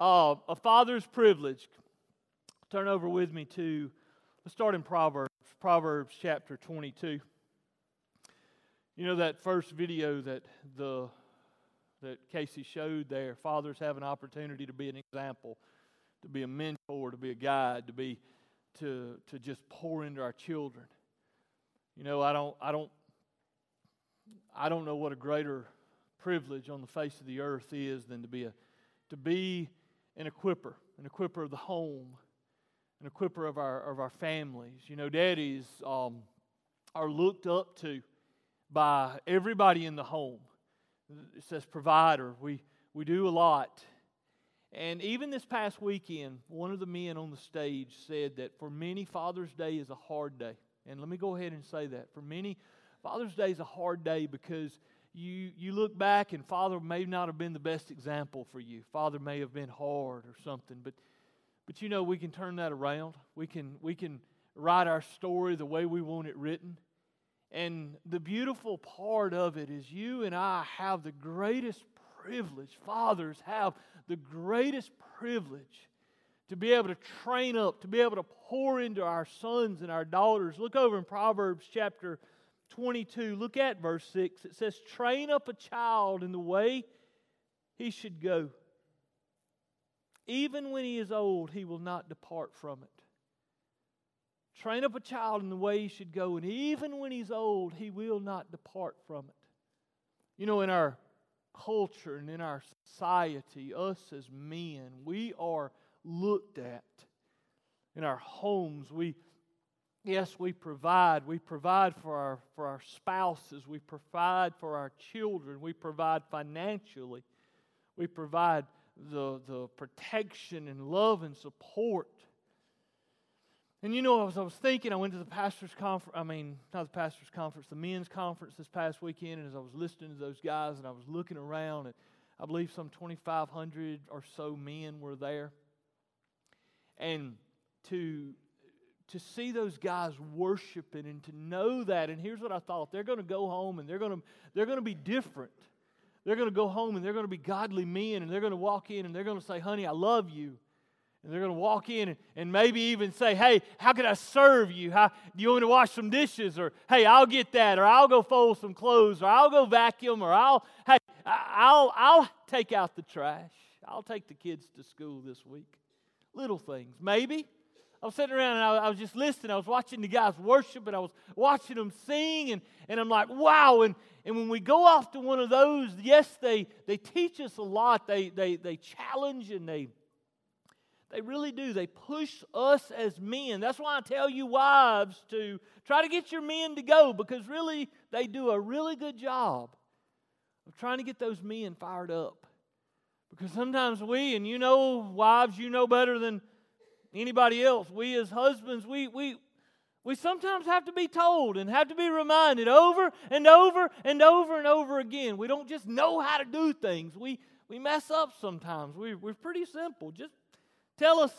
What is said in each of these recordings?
uh, a father's privilege. Turn over with me to, let's start in Proverbs, Proverbs chapter 22. You know that first video that the that Casey showed there. Fathers have an opportunity to be an example, to be a mentor, to be a guide, to be to to just pour into our children. You know, I don't I don't I don't know what a greater privilege on the face of the earth is than to be a to be an equiper, an equiper of the home, an equiper of our of our families. You know, daddies um, are looked up to by everybody in the home. It says provider. We we do a lot. And even this past weekend, one of the men on the stage said that for many, Father's Day is a hard day. And let me go ahead and say that. For many, Father's Day is a hard day because you, you look back and Father may not have been the best example for you. Father may have been hard or something. But, but you know, we can turn that around. We can, we can write our story the way we want it written. And the beautiful part of it is you and I have the greatest privilege, fathers have the greatest privilege to be able to train up, to be able to pour into our sons and our daughters. Look over in Proverbs chapter 22, look at verse 6. It says, Train up a child in the way he should go. Even when he is old, he will not depart from it. Train up a child in the way he should go, and even when he's old, he will not depart from it. You know, in our culture and in our society, us as men, we are looked at. In our homes, we yes, we provide. We provide for our for our spouses, we provide for our children, we provide financially. We provide the, the protection and love and support. And you know, as I was thinking, I went to the pastor's conference, I mean, not the pastor's conference, the men's conference this past weekend, and as I was listening to those guys and I was looking around, and I believe some 2,500 or so men were there. And to, to see those guys worshiping and to know that, and here's what I thought they're going to go home and they're going to, they're going to be different. They're going to go home and they're going to be godly men, and they're going to walk in and they're going to say, Honey, I love you. And they're going to walk in and, maybe even say, Hey, how can I serve you? How, do you want me to wash some dishes? Or, Hey, I'll get that. Or, I'll go fold some clothes. Or, I'll go vacuum. Or, I'll, hey, I'll, I'll take out the trash. I'll take the kids to school this week. Little things. Maybe. I was sitting around and I, I was just listening. I was watching the guys worship and I was watching them sing. And, and I'm like, wow. And, and when we go off to one of those, yes, they, they teach us a lot. They, they, they challenge and they they really do. They push us as men. That's why I tell you, wives, to try to get your men to go because really they do a really good job of trying to get those men fired up. Because sometimes we, and you know, wives, you know better than anybody else, we as husbands, we, we, we sometimes have to be told and have to be reminded over and over and over and over again. We don't just know how to do things. We, we mess up sometimes. We, we're pretty simple. Just Tell us,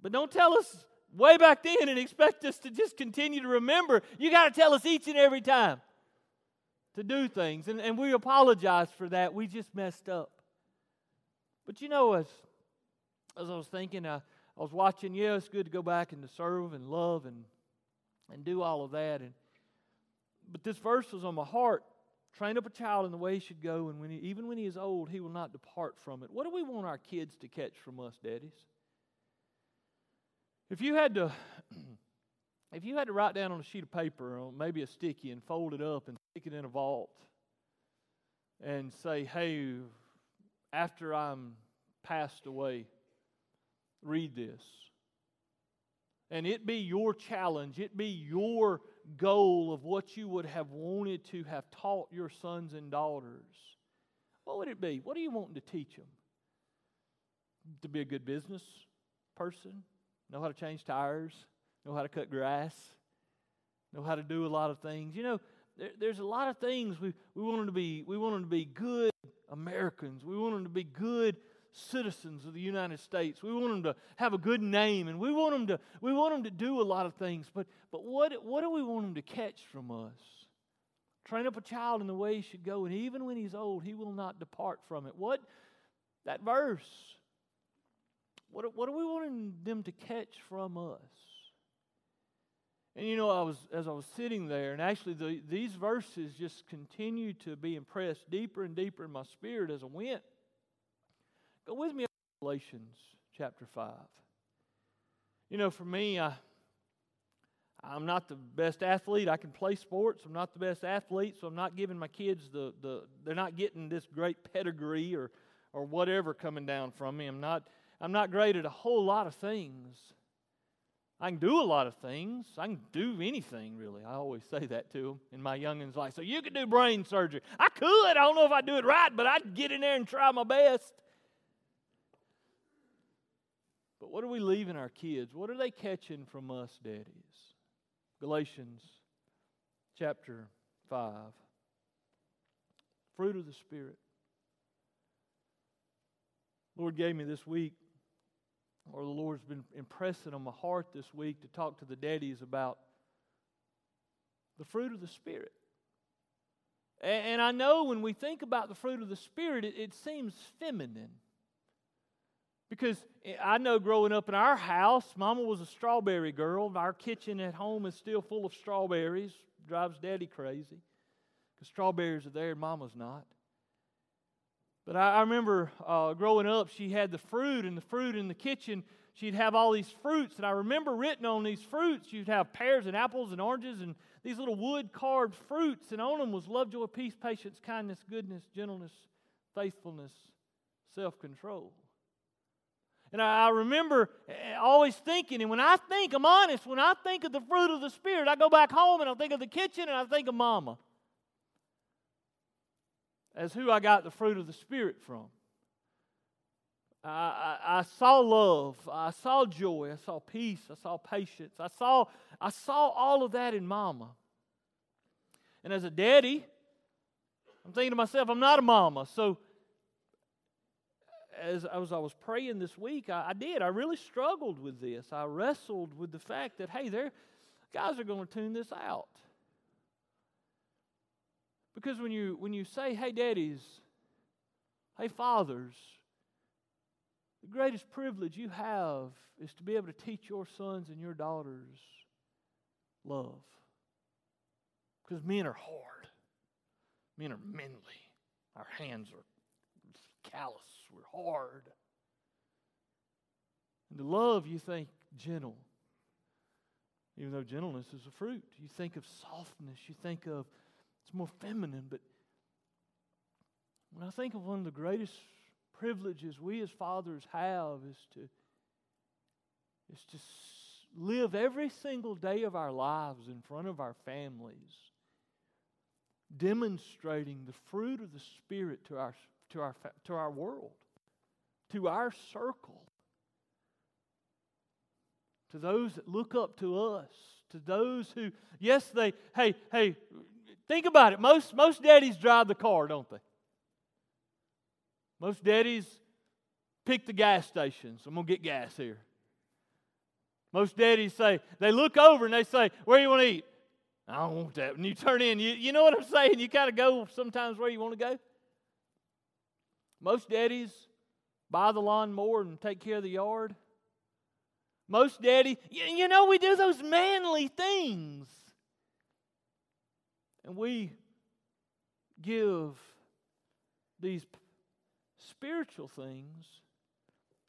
but don't tell us way back then and expect us to just continue to remember. You got to tell us each and every time to do things. And, and we apologize for that. We just messed up. But you know, as, as I was thinking, I, I was watching, yeah, it's good to go back and to serve and love and, and do all of that. And, but this verse was on my heart. Train up a child in the way he should go, and when he, even when he is old, he will not depart from it. What do we want our kids to catch from us, daddies? If you had to, if you had to write down on a sheet of paper or maybe a sticky and fold it up and stick it in a vault, and say, "Hey, after I'm passed away, read this," and it be your challenge, it be your goal of what you would have wanted to have taught your sons and daughters, what would it be? What are you wanting to teach them? To be a good business person, know how to change tires, know how to cut grass, know how to do a lot of things. You know, there, there's a lot of things we, we want them to be. We want them to be good Americans. We want them to be good citizens of the United States. We want them to have a good name and we want them to, we want them to do a lot of things. But, but what, what do we want them to catch from us? Train up a child in the way he should go, and even when he's old, he will not depart from it. What? That verse. What, what are we wanting them to catch from us? And you know, I was as I was sitting there, and actually the, these verses just continue to be impressed deeper and deeper in my spirit as I went. Go with me, Galatians chapter five. You know, for me, I I'm not the best athlete. I can play sports. I'm not the best athlete, so I'm not giving my kids the, the they're not getting this great pedigree or or whatever coming down from me. I'm not I'm not great at a whole lot of things. I can do a lot of things. I can do anything, really. I always say that to them in my youngins' life. So you could do brain surgery. I could. I don't know if I'd do it right, but I'd get in there and try my best. But what are we leaving our kids? What are they catching from us, daddies? Galatians chapter 5. Fruit of the Spirit. Lord gave me this week, or the Lord's been impressing on my heart this week to talk to the daddies about the fruit of the Spirit. And I know when we think about the fruit of the Spirit, it, it seems feminine. Because I know growing up in our house, Mama was a strawberry girl. Our kitchen at home is still full of strawberries. Drives Daddy crazy. Because strawberries are there and Mama's not. But I, I remember uh, growing up, she had the fruit, and the fruit in the kitchen, she'd have all these fruits. And I remember written on these fruits, you'd have pears and apples and oranges and these little wood carved fruits. And on them was love, joy, peace, patience, kindness, goodness, gentleness, faithfulness, self control. And I remember eh, always thinking, and when I think, I'm honest, when I think of the fruit of the Spirit, I go back home and I think of the kitchen and I think of Mama. As who I got the fruit of the Spirit from. I, I, I, saw love, I saw joy, I saw peace, I saw patience, I saw, I saw all of that in Mama. And as a daddy, I'm thinking to myself, I'm not a mama, so as, as I was praying this week, I, I, did. I really struggled with this. I wrestled with the fact that, hey, there, guys are going to tune this out. Because when you, when you say, hey, daddies, hey, fathers, the greatest privilege you have is to be able to teach your sons and your daughters love. Because men are hard, men are manly, our hands are callous we're hard. And to love, you think gentle. Even though gentleness is a fruit. You think of softness. You think of, it's more feminine. But when I think of one of the greatest privileges we as fathers have is to, is to live every single day of our lives in front of our families, demonstrating the fruit of the Spirit to our, to our, to our world to our circle, to those that look up to us, to those who, yes, they, hey, hey, think about it. Most, most daddies drive the car, don't they? Most daddies pick the gas stations. I'm going to get gas here. Most daddies say, they look over and they say, Where do you want to eat? I don't want that. When you turn in, you, you know what I'm saying? You kind of go sometimes where you want to go. Most daddies buy the lawnmower and take care of the yard. Most daddy, you, you know, we do those manly things. And we give these spiritual things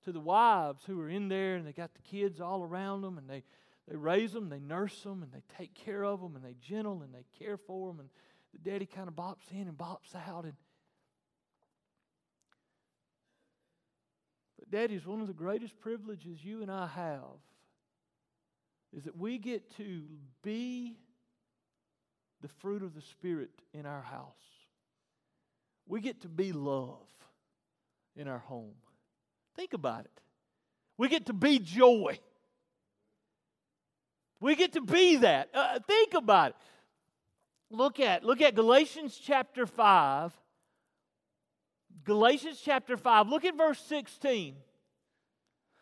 to the wives who are in there and they got the kids all around them and they, they raise them, they nurse them, and they take care of them and they gentle and they care for them. And the daddy kind of bops in and bops out. And Daddies, one of the greatest privileges you and I have is that we get to be the fruit of the Spirit in our house. We get to be love in our home. Think about it. We get to be joy. We get to be that. Uh, think about it. Look at look at Galatians chapter 5 Galatians chapter 5, look at verse 16.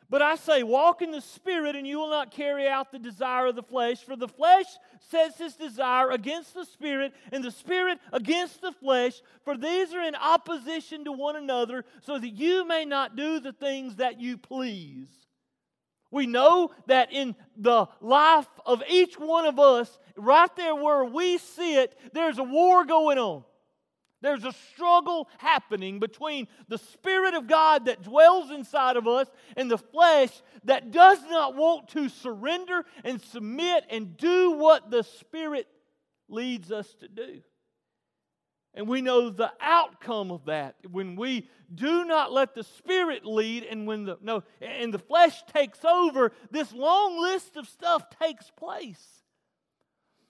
But I say, walk in the Spirit, and you will not carry out the desire of the flesh. For the flesh sets its desire against the Spirit, and the Spirit against the flesh. For these are in opposition to one another, so that you may not do the things that you please. We know that in the life of each one of us, right there where we sit, there's a war going on. There's a struggle happening between the Spirit of God that dwells inside of us and the flesh that does not want to surrender and submit and do what the Spirit leads us to do. And we know the outcome of that when we do not let the Spirit lead and when the no and the flesh takes over, this long list of stuff takes place.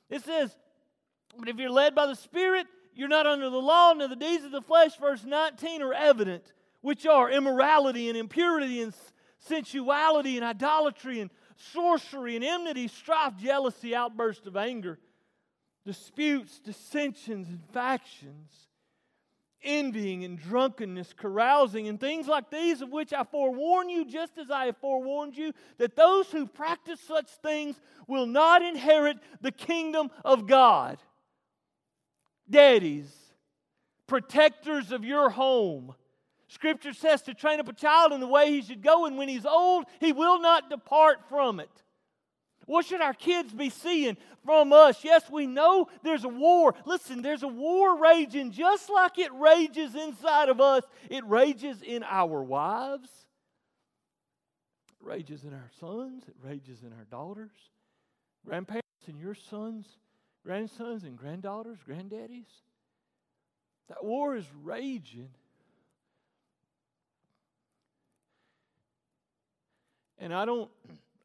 It says, but if you're led by the Spirit, you're not under the law, and the deeds of the flesh, verse 19, are evident, which are immorality and impurity and sensuality and idolatry and sorcery and enmity, strife, jealousy, outburst of anger, disputes, dissensions, and factions, envying and drunkenness, carousing, and things like these, of which I forewarn you, just as I have forewarned you, that those who practice such things will not inherit the kingdom of God daddies, protectors of your home. Scripture says to train up a child in the way he should go, and when he's old, he will not depart from it. What should our kids be seeing from us? Yes, we know there's a war. Listen, there's a war raging just like it rages inside of us. It rages in our wives, it rages in our sons, it rages in our daughters. Grandparents and your sons grandsons and granddaughters, granddaddies. That war is raging. And I don't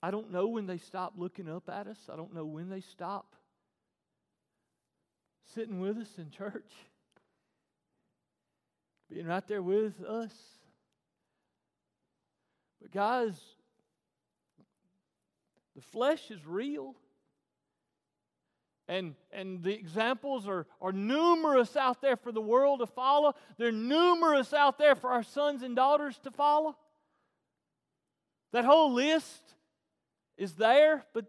I don't know when they stop looking up at us. I don't know when they stop sitting with us in church. Being right there with us. But guys, the flesh is real. And, and the examples are, are numerous out there for the world to follow. They're numerous out there for our sons and daughters to follow. That whole list is there, but,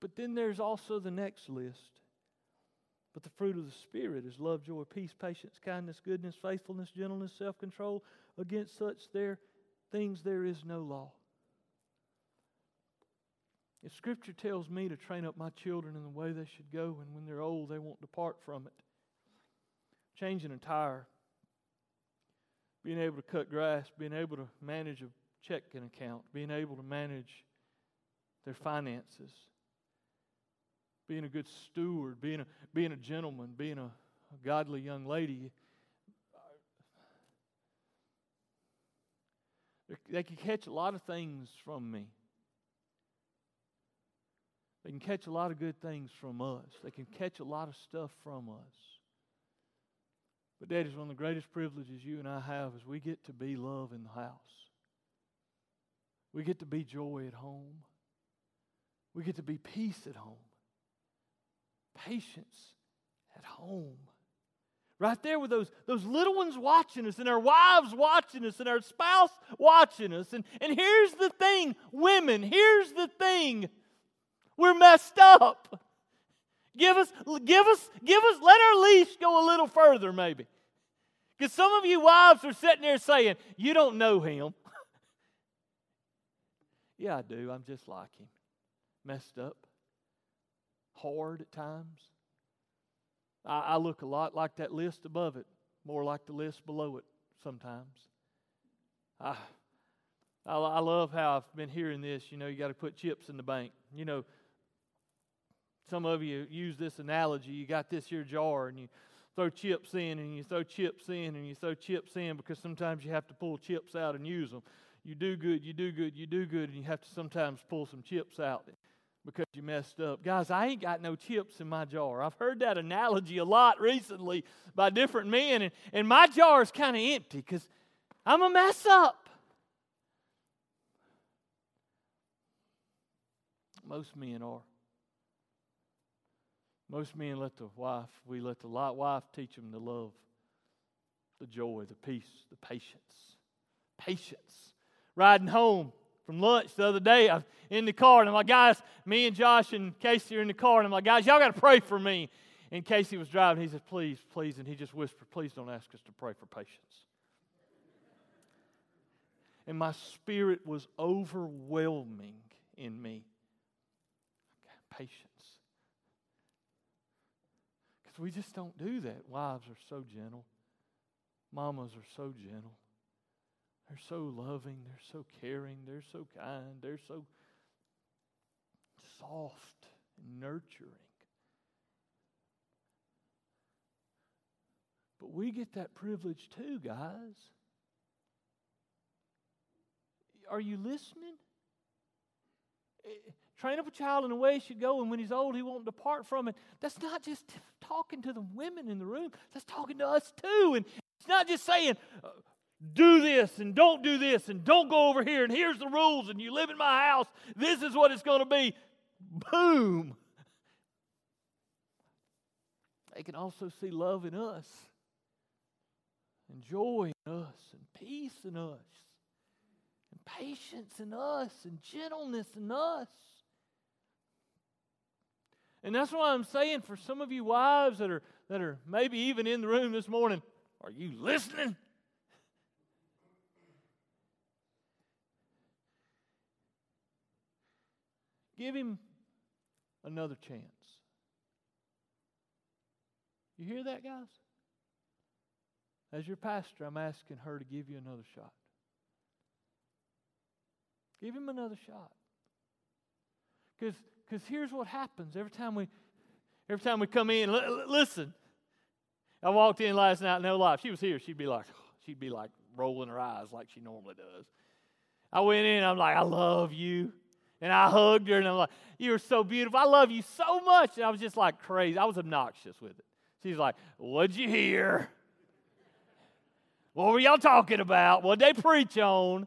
but then there's also the next list. But the fruit of the Spirit is love, joy, peace, patience, kindness, goodness, faithfulness, gentleness, self control. Against such there things there is no law. If Scripture tells me to train up my children in the way they should go, and when they're old, they won't depart from it, changing a tire, being able to cut grass, being able to manage a checking account, being able to manage their finances, being a good steward, being a, being a gentleman, being a, a godly young lady. They can catch a lot of things from me. They can catch a lot of good things from us. They can catch a lot of stuff from us. But that is one of the greatest privileges you and I have is we get to be love in the house. We get to be joy at home. We get to be peace at home. Patience at home. Right there with those, those little ones watching us, and our wives watching us, and our spouse watching us. And, and here's the thing, women, here's the thing we're messed up. Give us, give us, give us, let our leash go a little further, maybe. Because some of you wives are sitting there saying, You don't know him. yeah, I do. I'm just like him. Messed up, hard at times. I, I look a lot like that list above it, more like the list below it sometimes. I, I, I love how I've been hearing this. You know, you got to put chips in the bank. You know, some of you use this analogy. You got this here jar and you throw chips in and you throw chips in and you throw chips in because sometimes you have to pull chips out and use them. You do good, you do good, you do good, and you have to sometimes pull some chips out because you messed up. Guys, I ain't got no chips in my jar. I've heard that analogy a lot recently by different men, and, and my jar is kind of empty because I'm a mess up. Most men are. Most men let the wife, we let the wife teach them to love, the joy, the peace, the patience. Patience. Riding home from lunch the other day. I'm in the car, and I'm like, guys, me and Josh and Casey are in the car, and I'm like, guys, y'all got to pray for me. And Casey was driving. He said, please, please. And he just whispered, please don't ask us to pray for patience. And my spirit was overwhelming in me. Patience. We just don't do that. Wives are so gentle, mamas are so gentle. They're so loving, they're so caring, they're so kind, they're so soft and nurturing. But we get that privilege too, guys. Are you listening? Eh, Train up a child in the way he should go, and when he's old, he won't depart from it. That's not just talking to the women in the room, that's talking to us too. And it's not just saying, uh, do this and don't do this and don't go over here and here's the rules and you live in my house. This is what it's going to be. Boom. They can also see love in us and joy in us and peace in us and patience in us and gentleness in us. And that's why I'm saying for some of you wives that are that are maybe even in the room this morning, are you listening? Give him another chance. You hear that, guys? As your pastor, I'm asking her to give you another shot. Give him another shot. Because here's what happens every time we every time we come in. L- listen, I walked in last night, no lie. If she was here, she'd be like, she'd be like rolling her eyes like she normally does. I went in, I'm like, I love you. And I hugged her and I'm like, You're so beautiful. I love you so much. And I was just like crazy. I was obnoxious with it. She's like, What'd you hear? What were y'all talking about? What'd they preach on?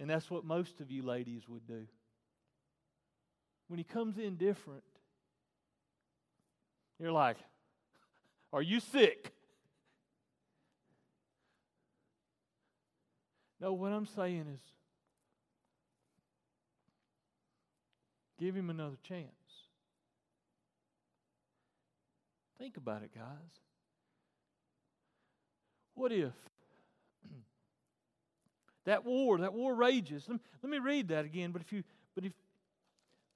And that's what most of you ladies would do. When he comes in different, you're like, Are you sick? No, what I'm saying is give him another chance. Think about it, guys. What if that war, that war rages? Let me, let me read that again. But if you, but if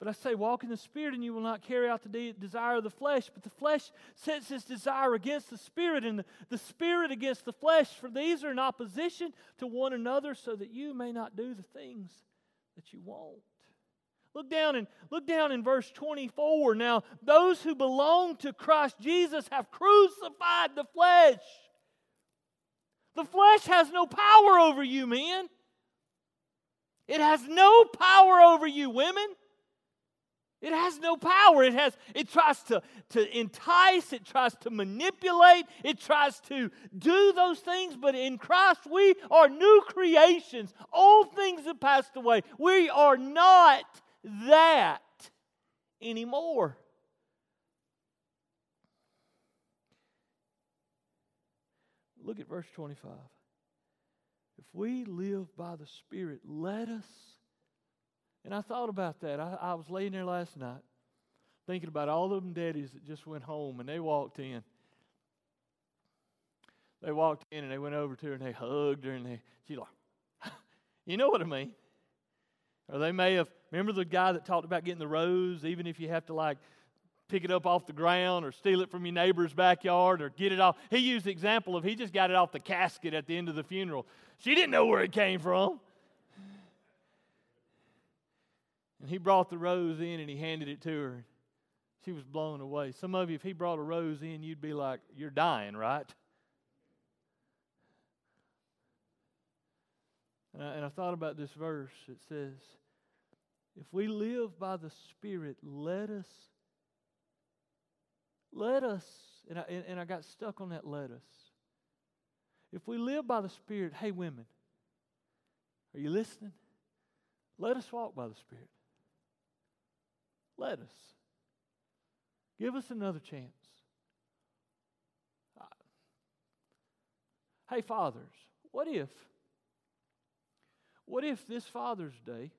but I say, walk in the Spirit, and you will not carry out the de- desire of the flesh. But the flesh sets its desire against the Spirit, and the, the Spirit against the flesh. For these are in opposition to one another, so that you may not do the things that you want. Look down and look down in verse 24. Now, those who belong to Christ Jesus have crucified the flesh. The flesh has no power over you, men. It has no power over you, women. It has no power. It has it tries to, to entice, it tries to manipulate, it tries to do those things, but in Christ we are new creations. Old things have passed away. We are not that anymore. Look at verse 25. If we live by the Spirit, let us and I thought about that. I, I was laying there last night thinking about all of them daddies that just went home and they walked in. They walked in and they went over to her and they hugged her and they, she's like, you know what I mean? Or they may have, remember the guy that talked about getting the rose, even if you have to like pick it up off the ground or steal it from your neighbor's backyard or get it off. He used the example of he just got it off the casket at the end of the funeral. She didn't know where it came from. And he brought the rose in and he handed it to her. She was blown away. Some of you, if he brought a rose in, you'd be like, You're dying, right? And I, and I thought about this verse. It says, If we live by the Spirit, let us, let us, and I, and I got stuck on that let us. If we live by the Spirit, hey, women, are you listening? Let us walk by the Spirit. Let us. Give us another chance. Hey, fathers, what if, What if this Father's Day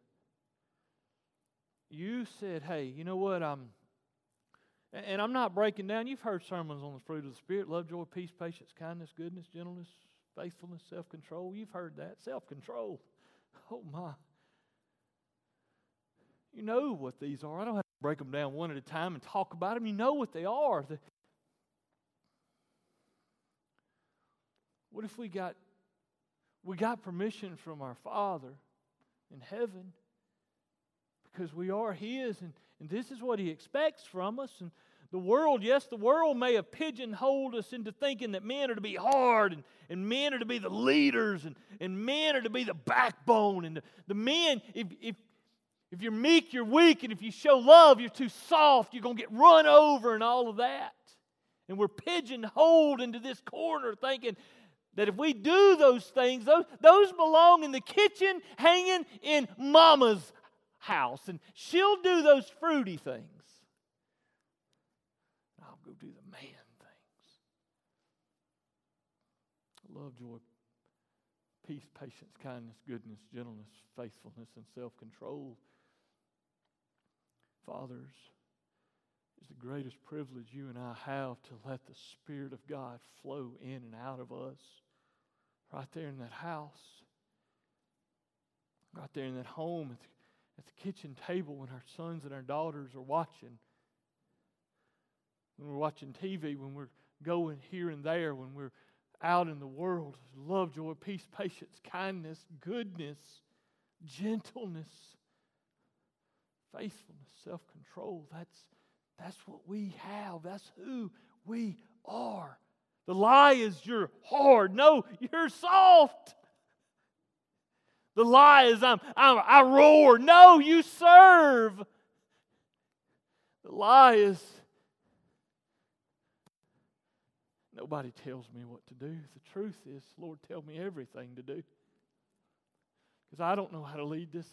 you said, hey, you know what? I'm and I'm not breaking down. You've heard sermons on the fruit of the Spirit love, joy, peace, patience, kindness, goodness, gentleness, faithfulness, self control. You've heard that. Self control. Oh, my. You know what these are. I don't have to break them down one at a time and talk about them. You know what they are. The, what if we got we got permission from our Father in heaven because we are His, and, and this is what He expects from us. And the world, yes, the world may have pigeonholed us into thinking that men are to be hard and, and men are to be the leaders and, and men are to be the backbone. And the, the men, if, if, if you're meek, you're weak. And if you show love, you're too soft. You're going to get run over and all of that. And we're pigeonholed into this corner thinking that if we do those things, those, those belong in the kitchen hanging in mama's house. And she'll do those fruity things. I'll go do the man things. Love, joy, peace, patience, kindness, goodness, gentleness, faithfulness, and self control. Fathers, it's the greatest privilege you and I have to let the Spirit of God flow in and out of us right there in that house, right there in that home, the, at the kitchen table when our sons and our daughters are watching, when we're watching TV, when we're going here and there, when we're out in the world. Love, joy, peace, patience, kindness, goodness, gentleness, faithfulness, self control. That's, that's what we have. That's who we are. The lie is you're hard. No, you're soft. The lie is I'm, I'm, I roar. No, you serve. The lie is nobody tells me what to do. The truth is, Lord, tell me everything to do. Because I don't know how to lead this.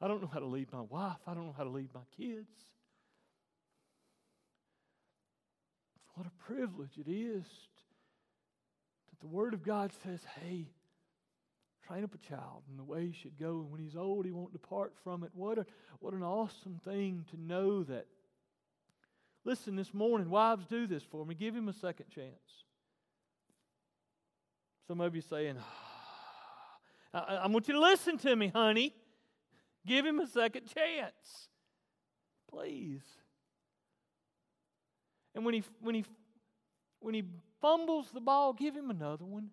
I don't know how to lead my wife. I don't know how to lead my kids. What a privilege it is that the Word of God says, hey, train up a child in the way he should go, and when he's old, he won't depart from it. What, a, what an awesome thing to know that. Listen, this morning, wives, do this for me. Give him a second chance. Some of you saying, I, I want you to listen to me, honey. Give him a second chance. Please. And when he when he when he fumbles the ball, give him another one.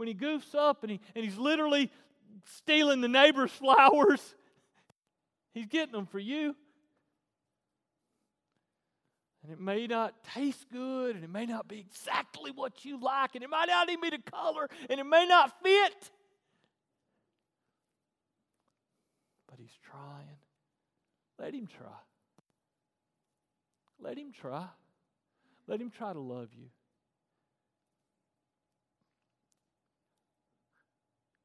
When he goofs up and, he, and he's literally stealing the neighbor's flowers, he's getting them for you. And it may not taste good, and it may not be exactly what you like, and it might not even be the color, and it may not fit. But he's trying. Let him try. Let him try. Let him try to love you.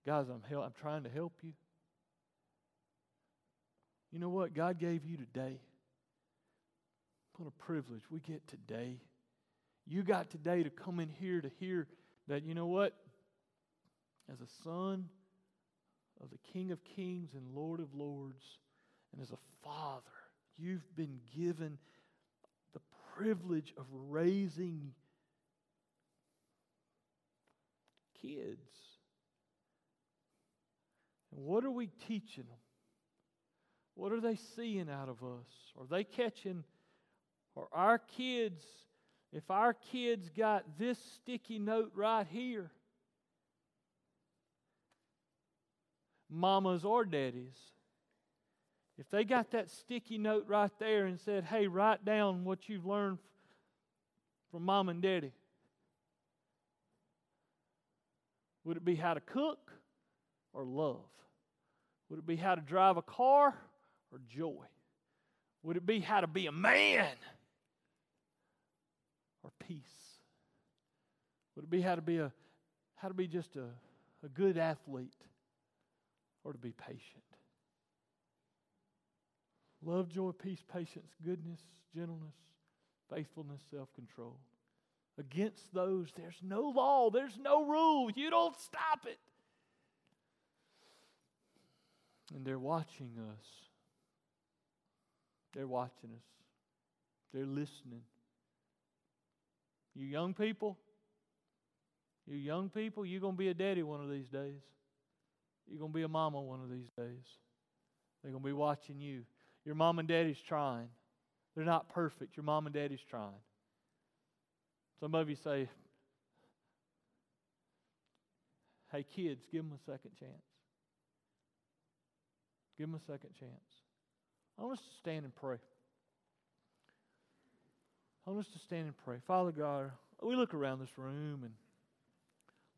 Guys, I'm, help, I'm trying to help you. You know what? God gave you today. What a privilege we get today. You got today to come in here to hear that, you know what? As a son of the King of Kings and Lord of Lords, and as a father, you've been given the privilege of raising kids. And what are we teaching them? What are they seeing out of us? Are they catching, are our kids, if our kids got this sticky note right here, mamas or daddies, if they got that sticky note right there and said, hey, write down what you've learned from mom and daddy, would it be how to cook or love? Would it be how to drive a car or joy? Would it be how to be a man or peace? Would it be how to be a how to be just a, a good athlete or to be patient? Love, joy, peace, patience, goodness, gentleness, faithfulness, self control. Against those, there's no law, there's no rule. You don't stop it. And they're watching us. They're watching us. They're listening. You young people, you young people, you're going to be a daddy one of these days. You're going to be a mama one of these days. They're going to be watching you. Your mom and daddy's trying. They're not perfect. Your mom and daddy's trying. Some of you say, hey, kids, give them a second chance. Give them a second chance. I want us to stand and pray. I want us to stand and pray. Father God, we look around this room and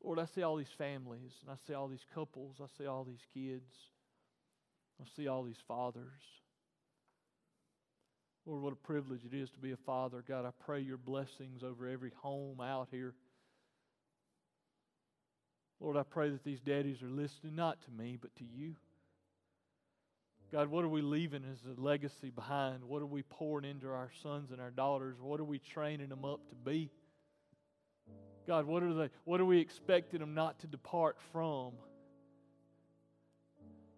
Lord, I see all these families and I see all these couples. I see all these kids. I see all these fathers. Lord, what a privilege it is to be a father. God, I pray your blessings over every home out here. Lord, I pray that these daddies are listening not to me, but to you. God, what are we leaving as a legacy behind? What are we pouring into our sons and our daughters? What are we training them up to be? God, what are they what are we expecting them not to depart from?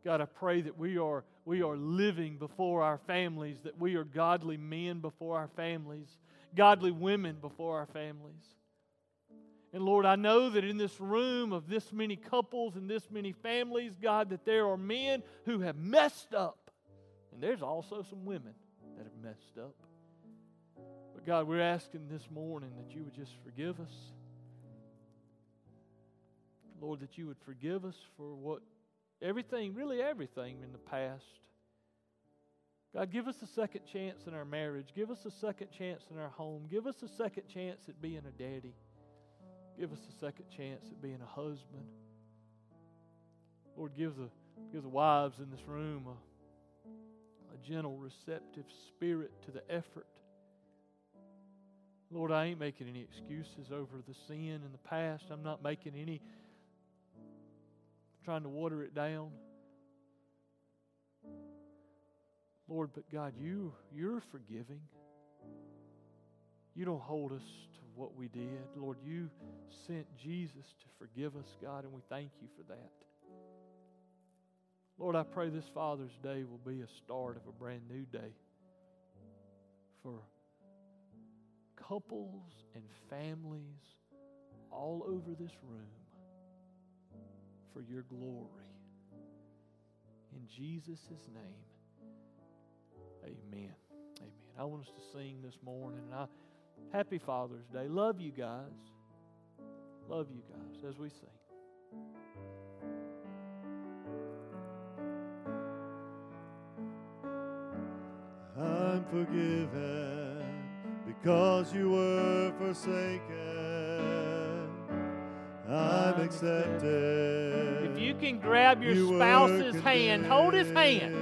God, I pray that we are we are living before our families, that we are godly men before our families, godly women before our families. And Lord, I know that in this room of this many couples and this many families, God, that there are men who have messed up. And there's also some women that have messed up. But God, we're asking this morning that you would just forgive us. Lord, that you would forgive us for what everything, really everything in the past. God, give us a second chance in our marriage. Give us a second chance in our home. Give us a second chance at being a daddy. Give us a second chance at being a husband. Lord, give the, give the wives in this room a, a gentle, receptive spirit to the effort. Lord, I ain't making any excuses over the sin in the past. I'm not making any, trying to water it down. Lord, but God, you, you're forgiving. You don't hold us to what we did. Lord, you sent Jesus to forgive us, God, and we thank you for that. Lord, I pray this Father's Day will be a start of a brand new day for couples and families all over this room for your glory. In Jesus' name, amen. Amen. I want us to sing this morning. And I, happy Father's Day. Love you guys. Love you guys as we sing. I'm forgiven because you were forsaken. I'm accepted. If you can grab your You spouse's hand, hold his hand.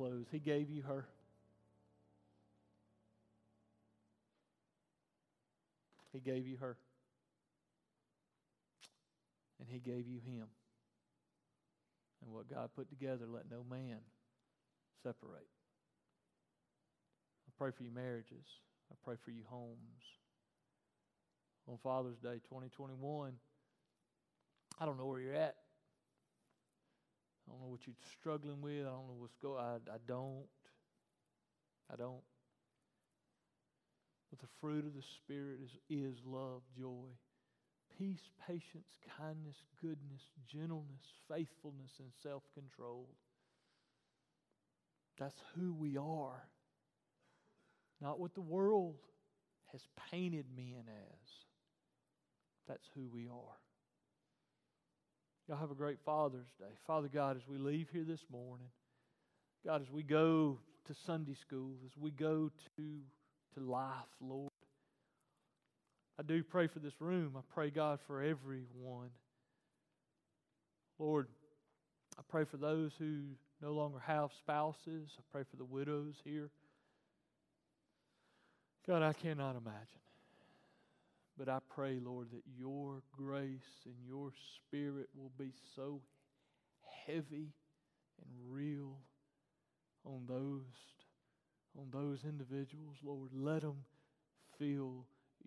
Close. He gave you her. He gave you her. And he gave you him. And what God put together, let no man separate. I pray for your marriages. I pray for you homes. On Father's Day 2021, I don't know where you're at. I don't know what you're struggling with. I don't know what's going. I, I don't. I don't. But the fruit of the Spirit is, is love, joy, peace, patience, kindness, goodness, gentleness, faithfulness, and self control. That's who we are. Not what the world has painted men as. That's who we are. Y'all have a great Father's Day. Father God, as we leave here this morning, God, as we go to Sunday school, as we go to, to life, Lord, I do pray for this room. I pray, God, for everyone. Lord, I pray for those who no longer have spouses. I pray for the widows here. God, I cannot imagine. But I pray, Lord, that your grace and your spirit will be so heavy and real on those on those individuals, Lord. Let them feel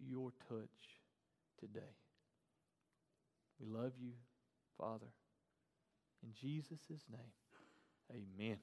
your touch today. We love you, Father. In Jesus' name, amen.